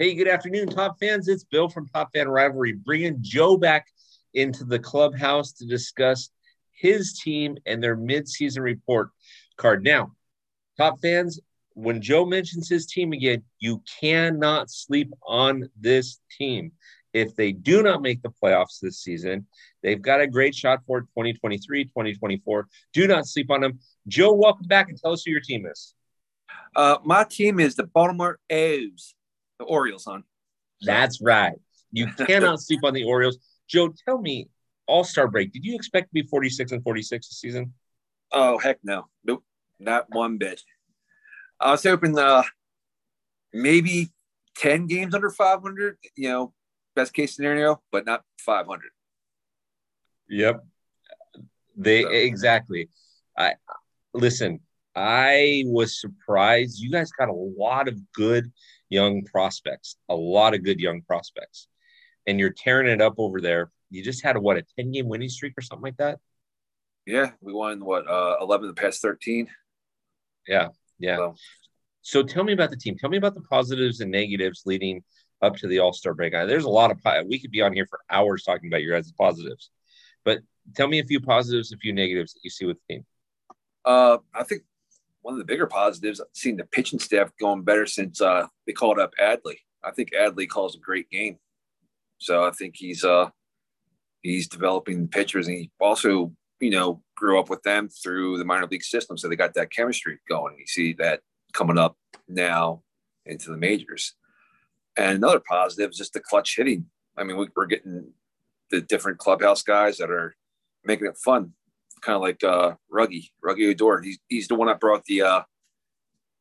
Hey, good afternoon, Top fans. It's Bill from Top Fan Rivalry, bringing Joe back into the clubhouse to discuss his team and their midseason report card. Now, Top fans, when Joe mentions his team again, you cannot sleep on this team. If they do not make the playoffs this season, they've got a great shot for 2023, 2024. Do not sleep on them. Joe, welcome back and tell us who your team is. Uh, my team is the Baltimore A's, the Orioles, on. That's right. You cannot sleep on the Orioles. Joe, tell me, All Star break, did you expect to be 46 and 46 this season? Oh, heck no. Nope. Not one bit. I was hoping uh, maybe 10 games under 500, you know, best case scenario, but not 500. Yep. They so. exactly. I listen, I was surprised. You guys got a lot of good young prospects, a lot of good young prospects, and you're tearing it up over there. You just had a what a 10 game winning streak or something like that. Yeah, we won what uh 11 the past 13. Yeah, yeah. So. so tell me about the team. Tell me about the positives and negatives leading up to the All Star break. There's a lot of we could be on here for hours talking about your guys' positives, but tell me a few positives, a few negatives that you see with the team. Uh, I think one of the bigger positives, I've seen the pitching staff going better since uh, they called up Adley. I think Adley calls a great game, so I think he's uh, he's developing pitchers, and he also you know grew up with them through the minor league system, so they got that chemistry going. You see that coming up now into the majors. And another positive is just the clutch hitting. I mean, we, are getting the different clubhouse guys that are making it fun, kind of like uh, Ruggie, Ruggie Odor. He's, he's the one that brought the, uh,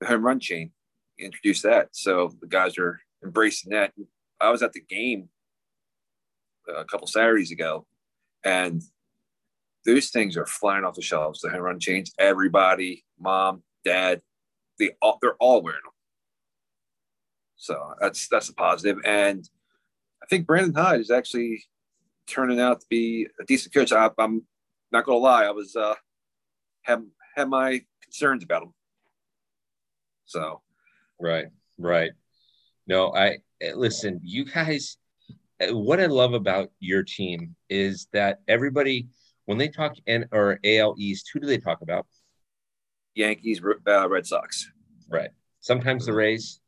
the home run chain, introduced that. So the guys are embracing that. I was at the game a couple Saturdays ago, and those things are flying off the shelves. The home run chains, everybody, mom, dad, they all, they're all wearing them. So that's that's a positive. And I think Brandon Hyde is actually turning out to be a decent coach. I, am not going to lie, I was uh, have had my concerns about him. So, right, right. No, I listen. You guys, what I love about your team is that everybody, when they talk N or AL East, who do they talk about? Yankees, uh, Red Sox. Right. Sometimes the Rays,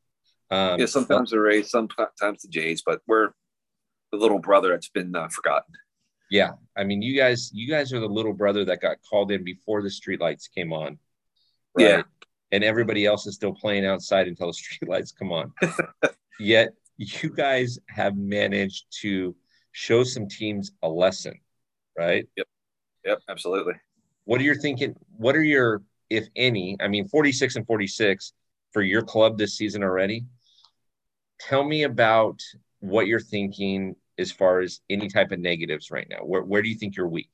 um, yeah, sometimes the Rays, sometimes the Jays, but we're the little brother that's been uh, forgotten. Yeah, I mean, you guys, you guys are the little brother that got called in before the streetlights came on. Right? Yeah, and everybody else is still playing outside until the streetlights come on. Yet you guys have managed to show some teams a lesson, right? Yep. Yep. Absolutely. What are you thinking? What are your, if any? I mean, forty six and forty six for your club this season already tell me about what you're thinking as far as any type of negatives right now. Where, where do you think you're weak?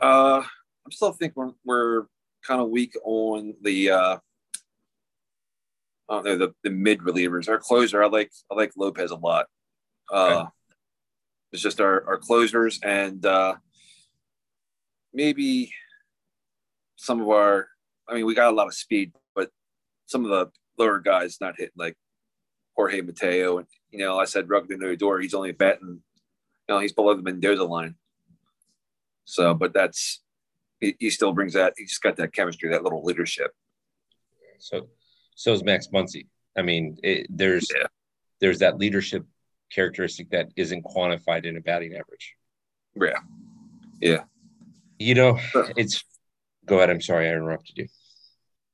Uh, I'm still thinking we're, we're kind of weak on the uh, I don't know the, the mid relievers. Our closer, I like I like Lopez a lot. Uh, okay. It's just our, our closers and uh, maybe some of our. I mean, we got a lot of speed, but some of the lower guys not hitting like Jorge Mateo. And, you know, I said Rugged Rougned Odor, he's only batting, you know, he's below the Mendoza line. So, but that's, he, he still brings that, he's got that chemistry, that little leadership. So, so is Max Muncy. I mean, it, there's, yeah. there's that leadership characteristic that isn't quantified in a batting average. Yeah. Yeah. You know, it's, go ahead. I'm sorry. I interrupted you.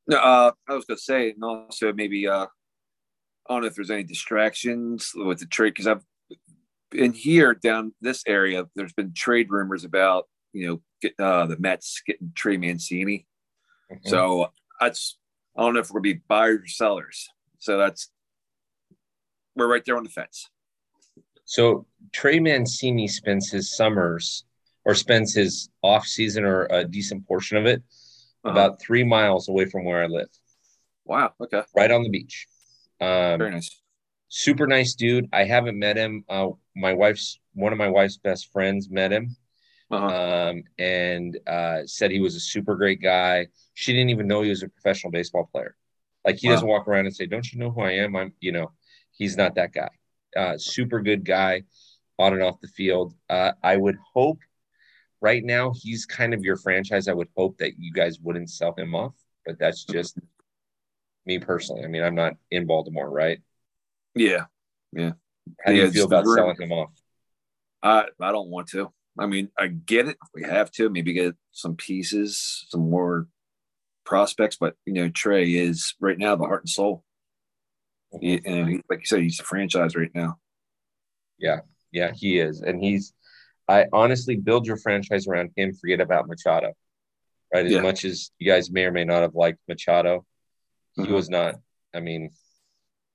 No, uh, I was going to say, and also maybe, uh, I don't know if there's any distractions with the trade because I've been here down this area. There's been trade rumors about you know get, uh, the Mets getting Trey Mancini. Mm-hmm. So that's I don't know if we're gonna be buyers or sellers. So that's we're right there on the fence. So Trey Mancini spends his summers or spends his off season or a decent portion of it uh-huh. about three miles away from where I live. Wow. Okay. Right on the beach. Um, Very nice. Super nice dude. I haven't met him. Uh, my wife's one of my wife's best friends met him, uh-huh. um, and uh, said he was a super great guy. She didn't even know he was a professional baseball player. Like he wow. doesn't walk around and say, "Don't you know who I am?" I'm, you know, he's not that guy. Uh, super good guy on and off the field. Uh, I would hope right now he's kind of your franchise. I would hope that you guys wouldn't sell him off, but that's just me personally. I mean, I'm not in Baltimore, right? Yeah, yeah. How do you feel about selling him off? I I don't want to. I mean, I get it. We have to maybe get some pieces, some more prospects, but you know, Trey is right now the heart and soul. He, and he, like you said, he's a franchise right now. Yeah, yeah, he is, and he's. I honestly build your franchise around him. Forget about Machado, right? As yeah. much as you guys may or may not have liked Machado, he mm-hmm. was not. I mean,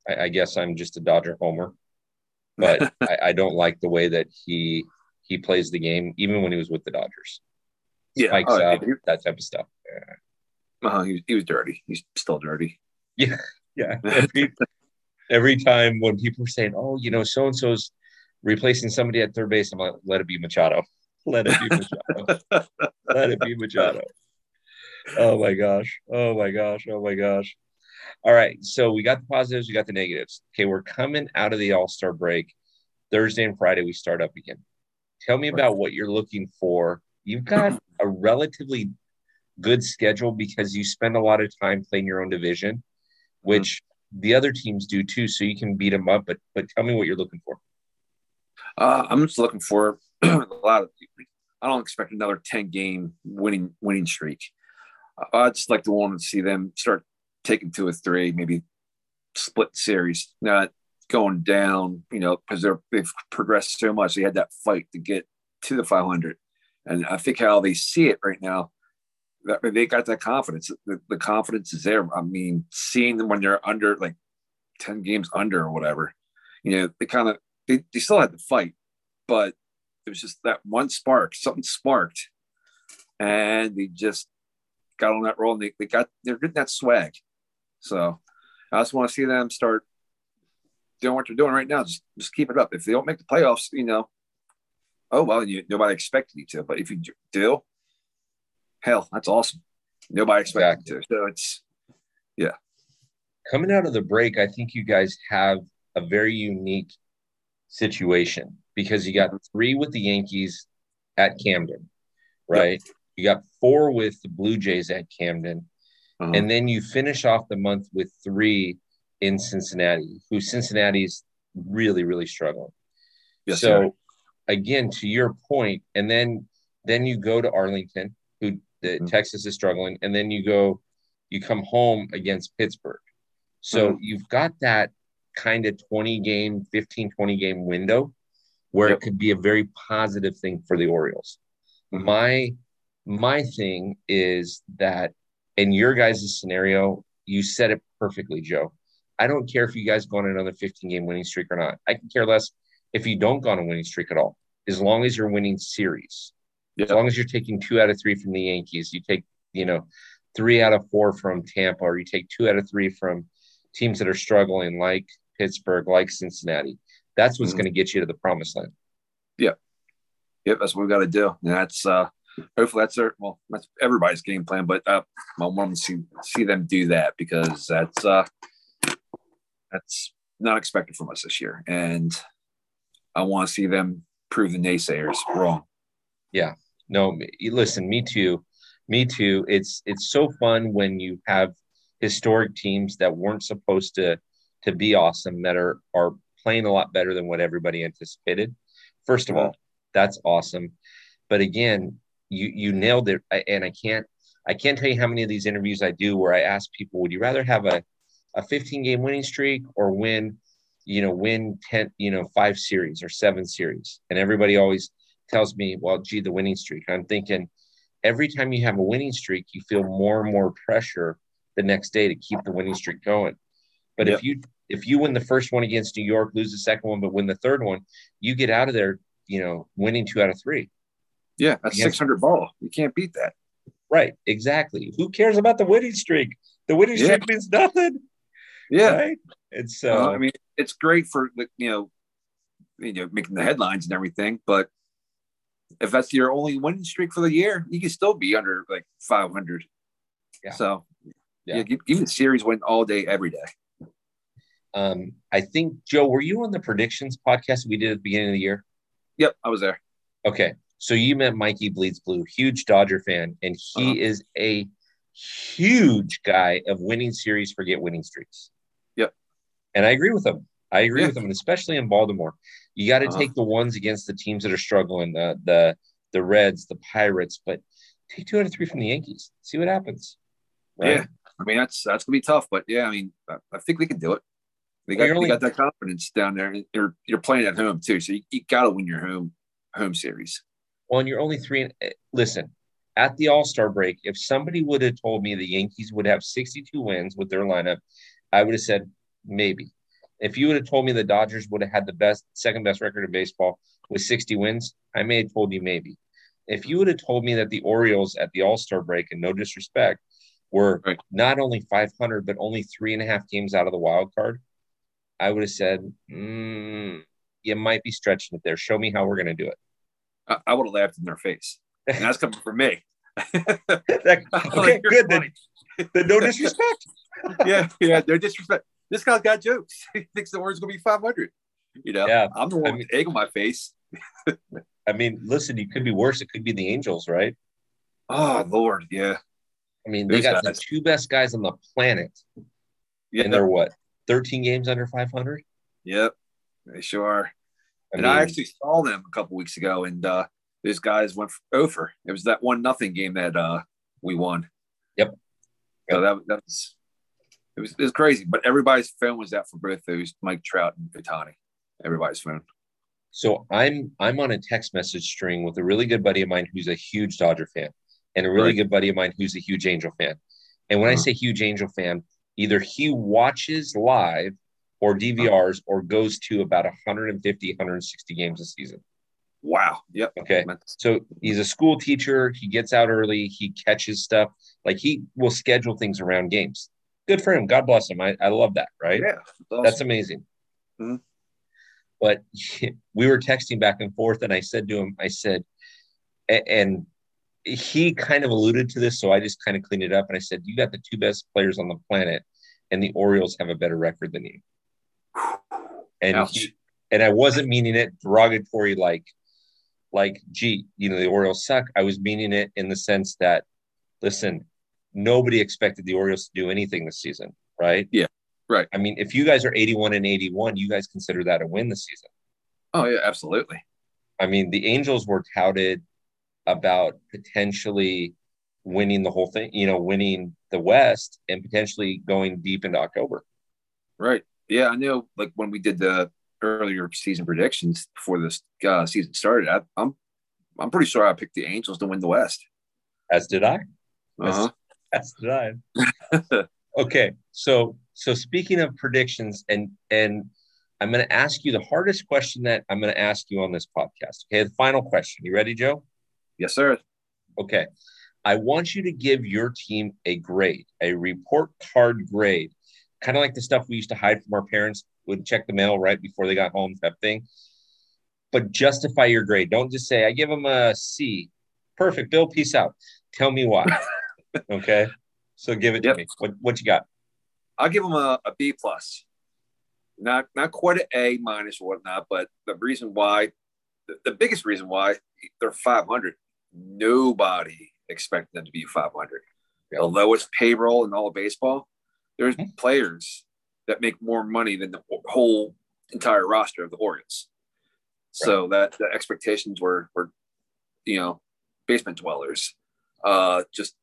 I, I, guess I'm just a Dodger homer, but I, I, don't like the way that he he plays the game, even when he was with the Dodgers. Yeah, Spikes oh, up, that type of stuff. Yeah. Uh, he, he was dirty. He's still dirty. Yeah, yeah. Every, every time when people are saying, "Oh, you know, so and so's replacing somebody at third base," I'm like, "Let it be Machado. Let it be Machado. Let it be Machado." Oh my gosh! Oh my gosh! Oh my gosh! All right, so we got the positives, we got the negatives. Okay, we're coming out of the All Star break. Thursday and Friday, we start up again. Tell me about what you're looking for. You've got a relatively good schedule because you spend a lot of time playing your own division, which mm-hmm. the other teams do too. So you can beat them up. But but tell me what you're looking for. Uh, I'm just looking for a lot of. I don't expect another 10 game winning winning streak. I just like to want to see them start taking two or three, maybe split series, not going down, you know, because they've progressed so much. They had that fight to get to the 500, and I think how they see it right now, that they got that confidence. The, the confidence is there. I mean, seeing them when they're under like 10 games under or whatever, you know, they kind of they, they still had to fight, but it was just that one spark, something sparked, and they just got on that roll and they, they got they're getting that swag. So I just want to see them start doing what they're doing right now. Just just keep it up. If they don't make the playoffs, you know, oh well, you, nobody expected you to. But if you do, hell, that's awesome. Nobody expected exactly. to. So it's yeah. Coming out of the break, I think you guys have a very unique situation because you got three with the Yankees at Camden, right? Yep. You got four with the Blue Jays at Camden. Uh-huh. And then you finish off the month with three in Cincinnati, who Cincinnati's really, really struggling. Yes, so sir. again, to your point, and then then you go to Arlington, who the, mm-hmm. Texas is struggling, and then you go, you come home against Pittsburgh. So mm-hmm. you've got that kind of 20 game, 15, 20 game window where yep. it could be a very positive thing for the Orioles. Mm-hmm. My my thing is that in your guys' scenario, you said it perfectly, Joe. I don't care if you guys go on another 15 game winning streak or not. I can care less if you don't go on a winning streak at all, as long as you're winning series. As long as you're taking two out of three from the Yankees, you take, you know, three out of four from Tampa, or you take two out of three from teams that are struggling, like Pittsburgh, like Cincinnati. That's what's mm-hmm. going to get you to the promised land. Yep. Yep. That's what we've got to do. And that's, uh, hopefully that's their, well, that's everybody's game plan, but uh, I want to see, see them do that because that's, uh, that's not expected from us this year. And I want to see them prove the naysayers wrong. Yeah. No, listen, me too. Me too. It's it's so fun when you have historic teams that weren't supposed to to be awesome that are are playing a lot better than what everybody anticipated. First of all, that's awesome. But again, you you nailed it and I can't I can't tell you how many of these interviews I do where I ask people, would you rather have a a 15 game winning streak or win, you know, win 10, you know, five series or seven series. And everybody always tells me, well, gee, the winning streak. I'm thinking every time you have a winning streak, you feel more and more pressure the next day to keep the winning streak going. But yep. if you if you win the first one against New York, lose the second one, but win the third one, you get out of there, you know, winning two out of three. Yeah, that's six hundred ball. You can't beat that. Right, exactly. Who cares about the winning streak? The winning streak yeah. means nothing. Yeah. Right? And so, uh, I mean, it's great for, you know, you know, making the headlines and everything, but if that's your only winning streak for the year, you can still be under like 500. Yeah. So Yeah, yeah give, give the series win all day, every day. Um, I think Joe, were you on the predictions podcast we did at the beginning of the year? Yep, I was there. Okay, so you met Mikey Bleeds Blue, huge Dodger fan, and he uh-huh. is a huge guy of winning series, forget winning streaks. Yep, and I agree with him. I agree yeah. with him, and especially in Baltimore, you got to uh-huh. take the ones against the teams that are struggling, the the the Reds, the Pirates, but take two out of three from the Yankees. See what happens. Right? Yeah, I mean that's that's gonna be tough, but yeah, I mean I, I think we can do it. They got, only, they got that confidence down there. You're you're playing at home too, so you, you got to win your home home series. Well, and you're only three. And, eh, listen, at the All Star break, if somebody would have told me the Yankees would have 62 wins with their lineup, I would have said maybe. If you would have told me the Dodgers would have had the best, second best record in baseball with 60 wins, I may have told you maybe. If you would have told me that the Orioles at the All Star break, and no disrespect, were right. not only 500 but only three and a half games out of the wild card, I would have said, mm, "You might be stretching it there. Show me how we're going to do it." I, I would have laughed in their face, and that's coming from me. that, okay, good. Then, then no disrespect. yeah, yeah, no disrespect. This guy's got jokes. He thinks the word's going to be 500. You know, yeah. I'm the one I mean, with egg on my face. I mean, listen, it could be worse. It could be the Angels, right? Oh Lord, yeah. I mean, they got guys. the two best guys on the planet. Yeah. And they're what? 13 games under 500? Yep. They sure are. I and mean, I actually saw them a couple weeks ago, and uh, these guys went over. It was that one nothing game that uh, we won. Yep. So that, that was it was it was crazy. But everybody's phone was out for both those Mike Trout and Ohtani. Everybody's phone. So I'm I'm on a text message string with a really good buddy of mine who's a huge Dodger fan, and a really right. good buddy of mine who's a huge Angel fan. And when uh-huh. I say huge Angel fan, either he watches live or DVRs or goes to about 150, 160 games a season. Wow. Yep. Okay. So he's a school teacher. He gets out early. He catches stuff. Like he will schedule things around games. Good for him. God bless him. I, I love that. Right. Yeah. That's, awesome. that's amazing. Mm-hmm. But we were texting back and forth, and I said to him, I said, and he kind of alluded to this, so I just kind of cleaned it up, and I said, "You got the two best players on the planet, and the Orioles have a better record than you." And he, and I wasn't meaning it derogatory, like, like, gee, you know, the Orioles suck. I was meaning it in the sense that, listen, nobody expected the Orioles to do anything this season, right? Yeah. Right. I mean, if you guys are 81 and 81, you guys consider that a win this season. Oh, yeah, absolutely. I mean, the Angels were touted about potentially winning the whole thing, you know, winning the West and potentially going deep into October. Right. Yeah, I know. Like when we did the earlier season predictions before this uh, season started, I, I'm I'm pretty sure I picked the Angels to win the West. As did I. Uh-huh. As, as did I. okay, so so speaking of predictions, and and I'm going to ask you the hardest question that I'm going to ask you on this podcast. Okay, the final question. You ready, Joe? Yes, sir. Okay. I want you to give your team a grade, a report card grade, kind of like the stuff we used to hide from our parents, would check the mail right before they got home, type thing. But justify your grade. Don't just say, I give them a C. Perfect. Bill, peace out. Tell me why. okay. So give it yep. to me. What, what you got? I'll give them a, a B plus. Not not quite an A minus or whatnot, but the reason why, the, the biggest reason why they're 500, nobody expected them to be 500. Yeah. The lowest payroll in all of baseball. There's mm-hmm. players that make more money than the whole entire roster of the Orioles. So that the expectations were were, you know, basement dwellers. Uh, just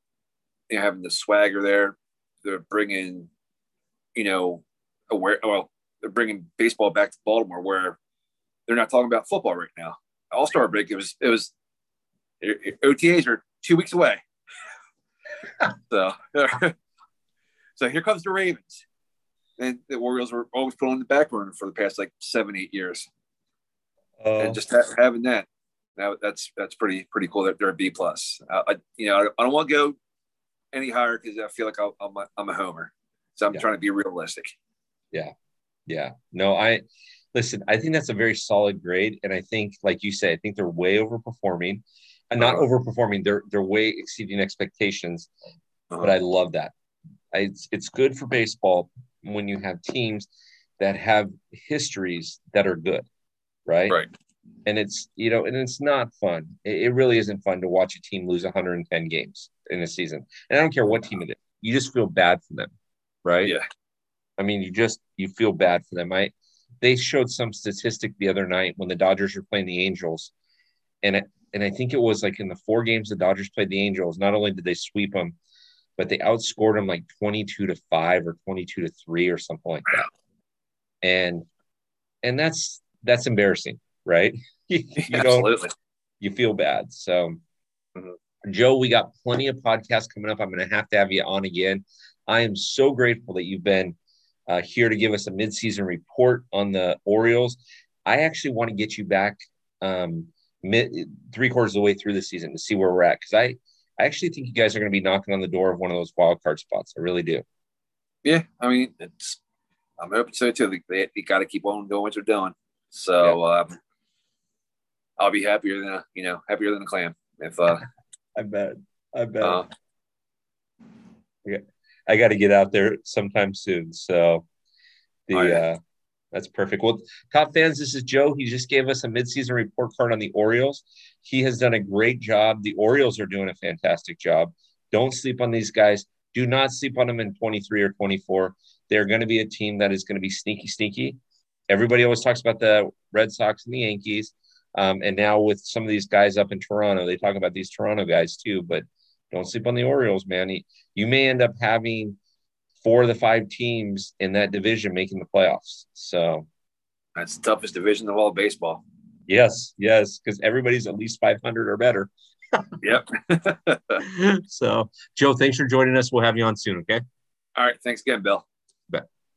you know, having the swagger there. They're bringing you know, aware. Well, they're bringing baseball back to Baltimore, where they're not talking about football right now. All Star break. It was. It was. OTAs are two weeks away. so, so here comes the Ravens, and the Orioles were always put on the back burner for the past like seven, eight years, uh, and just ha- having that. Now that's that's pretty pretty cool that they're a B plus. Uh, I, you know, I, don't want to go any higher because I feel like i am a, I'm a homer. So I'm yeah. trying to be realistic. Yeah. Yeah. No, I listen, I think that's a very solid grade. And I think, like you say, I think they're way overperforming and not uh-huh. overperforming. They're they're way exceeding expectations. Uh-huh. But I love that. It's it's good for baseball when you have teams that have histories that are good, right? Right. And it's you know, and it's not fun. It, it really isn't fun to watch a team lose 110 games in a season. And I don't care what team it is. You just feel bad for them, right? Yeah. I mean, you just you feel bad for them. I they showed some statistic the other night when the Dodgers were playing the Angels, and it, and I think it was like in the four games the Dodgers played the Angels. Not only did they sweep them, but they outscored them like twenty two to five or twenty two to three or something like that. And and that's that's embarrassing, right? you Absolutely. you feel bad. So, mm-hmm. Joe, we got plenty of podcasts coming up. I'm going to have to have you on again. I am so grateful that you've been uh, here to give us a midseason report on the Orioles. I actually want to get you back um, mid three quarters of the way through the season to see where we're at because I I actually think you guys are going to be knocking on the door of one of those wild card spots. I really do. Yeah, I mean it's I'm to it too. They, they got to keep on doing what they're doing. So yeah. um, I'll be happier than a you know happier than a clam if uh I bet I bet. Uh. I got to get out there sometime soon. So the oh, yeah. uh, that's perfect. Well, top fans, this is Joe. He just gave us a midseason report card on the Orioles. He has done a great job. The Orioles are doing a fantastic job. Don't sleep on these guys. Do not sleep on them in 23 or 24. They're going to be a team that is going to be sneaky, sneaky. Everybody always talks about the Red Sox and the Yankees. Um, and now with some of these guys up in Toronto, they talk about these Toronto guys too. But don't sleep on the Orioles, man. You may end up having four of the five teams in that division making the playoffs. So that's the toughest division of all baseball. Yes, yes, because everybody's at least 500 or better. yep. so, Joe, thanks for joining us. We'll have you on soon. Okay. All right. Thanks again, Bill.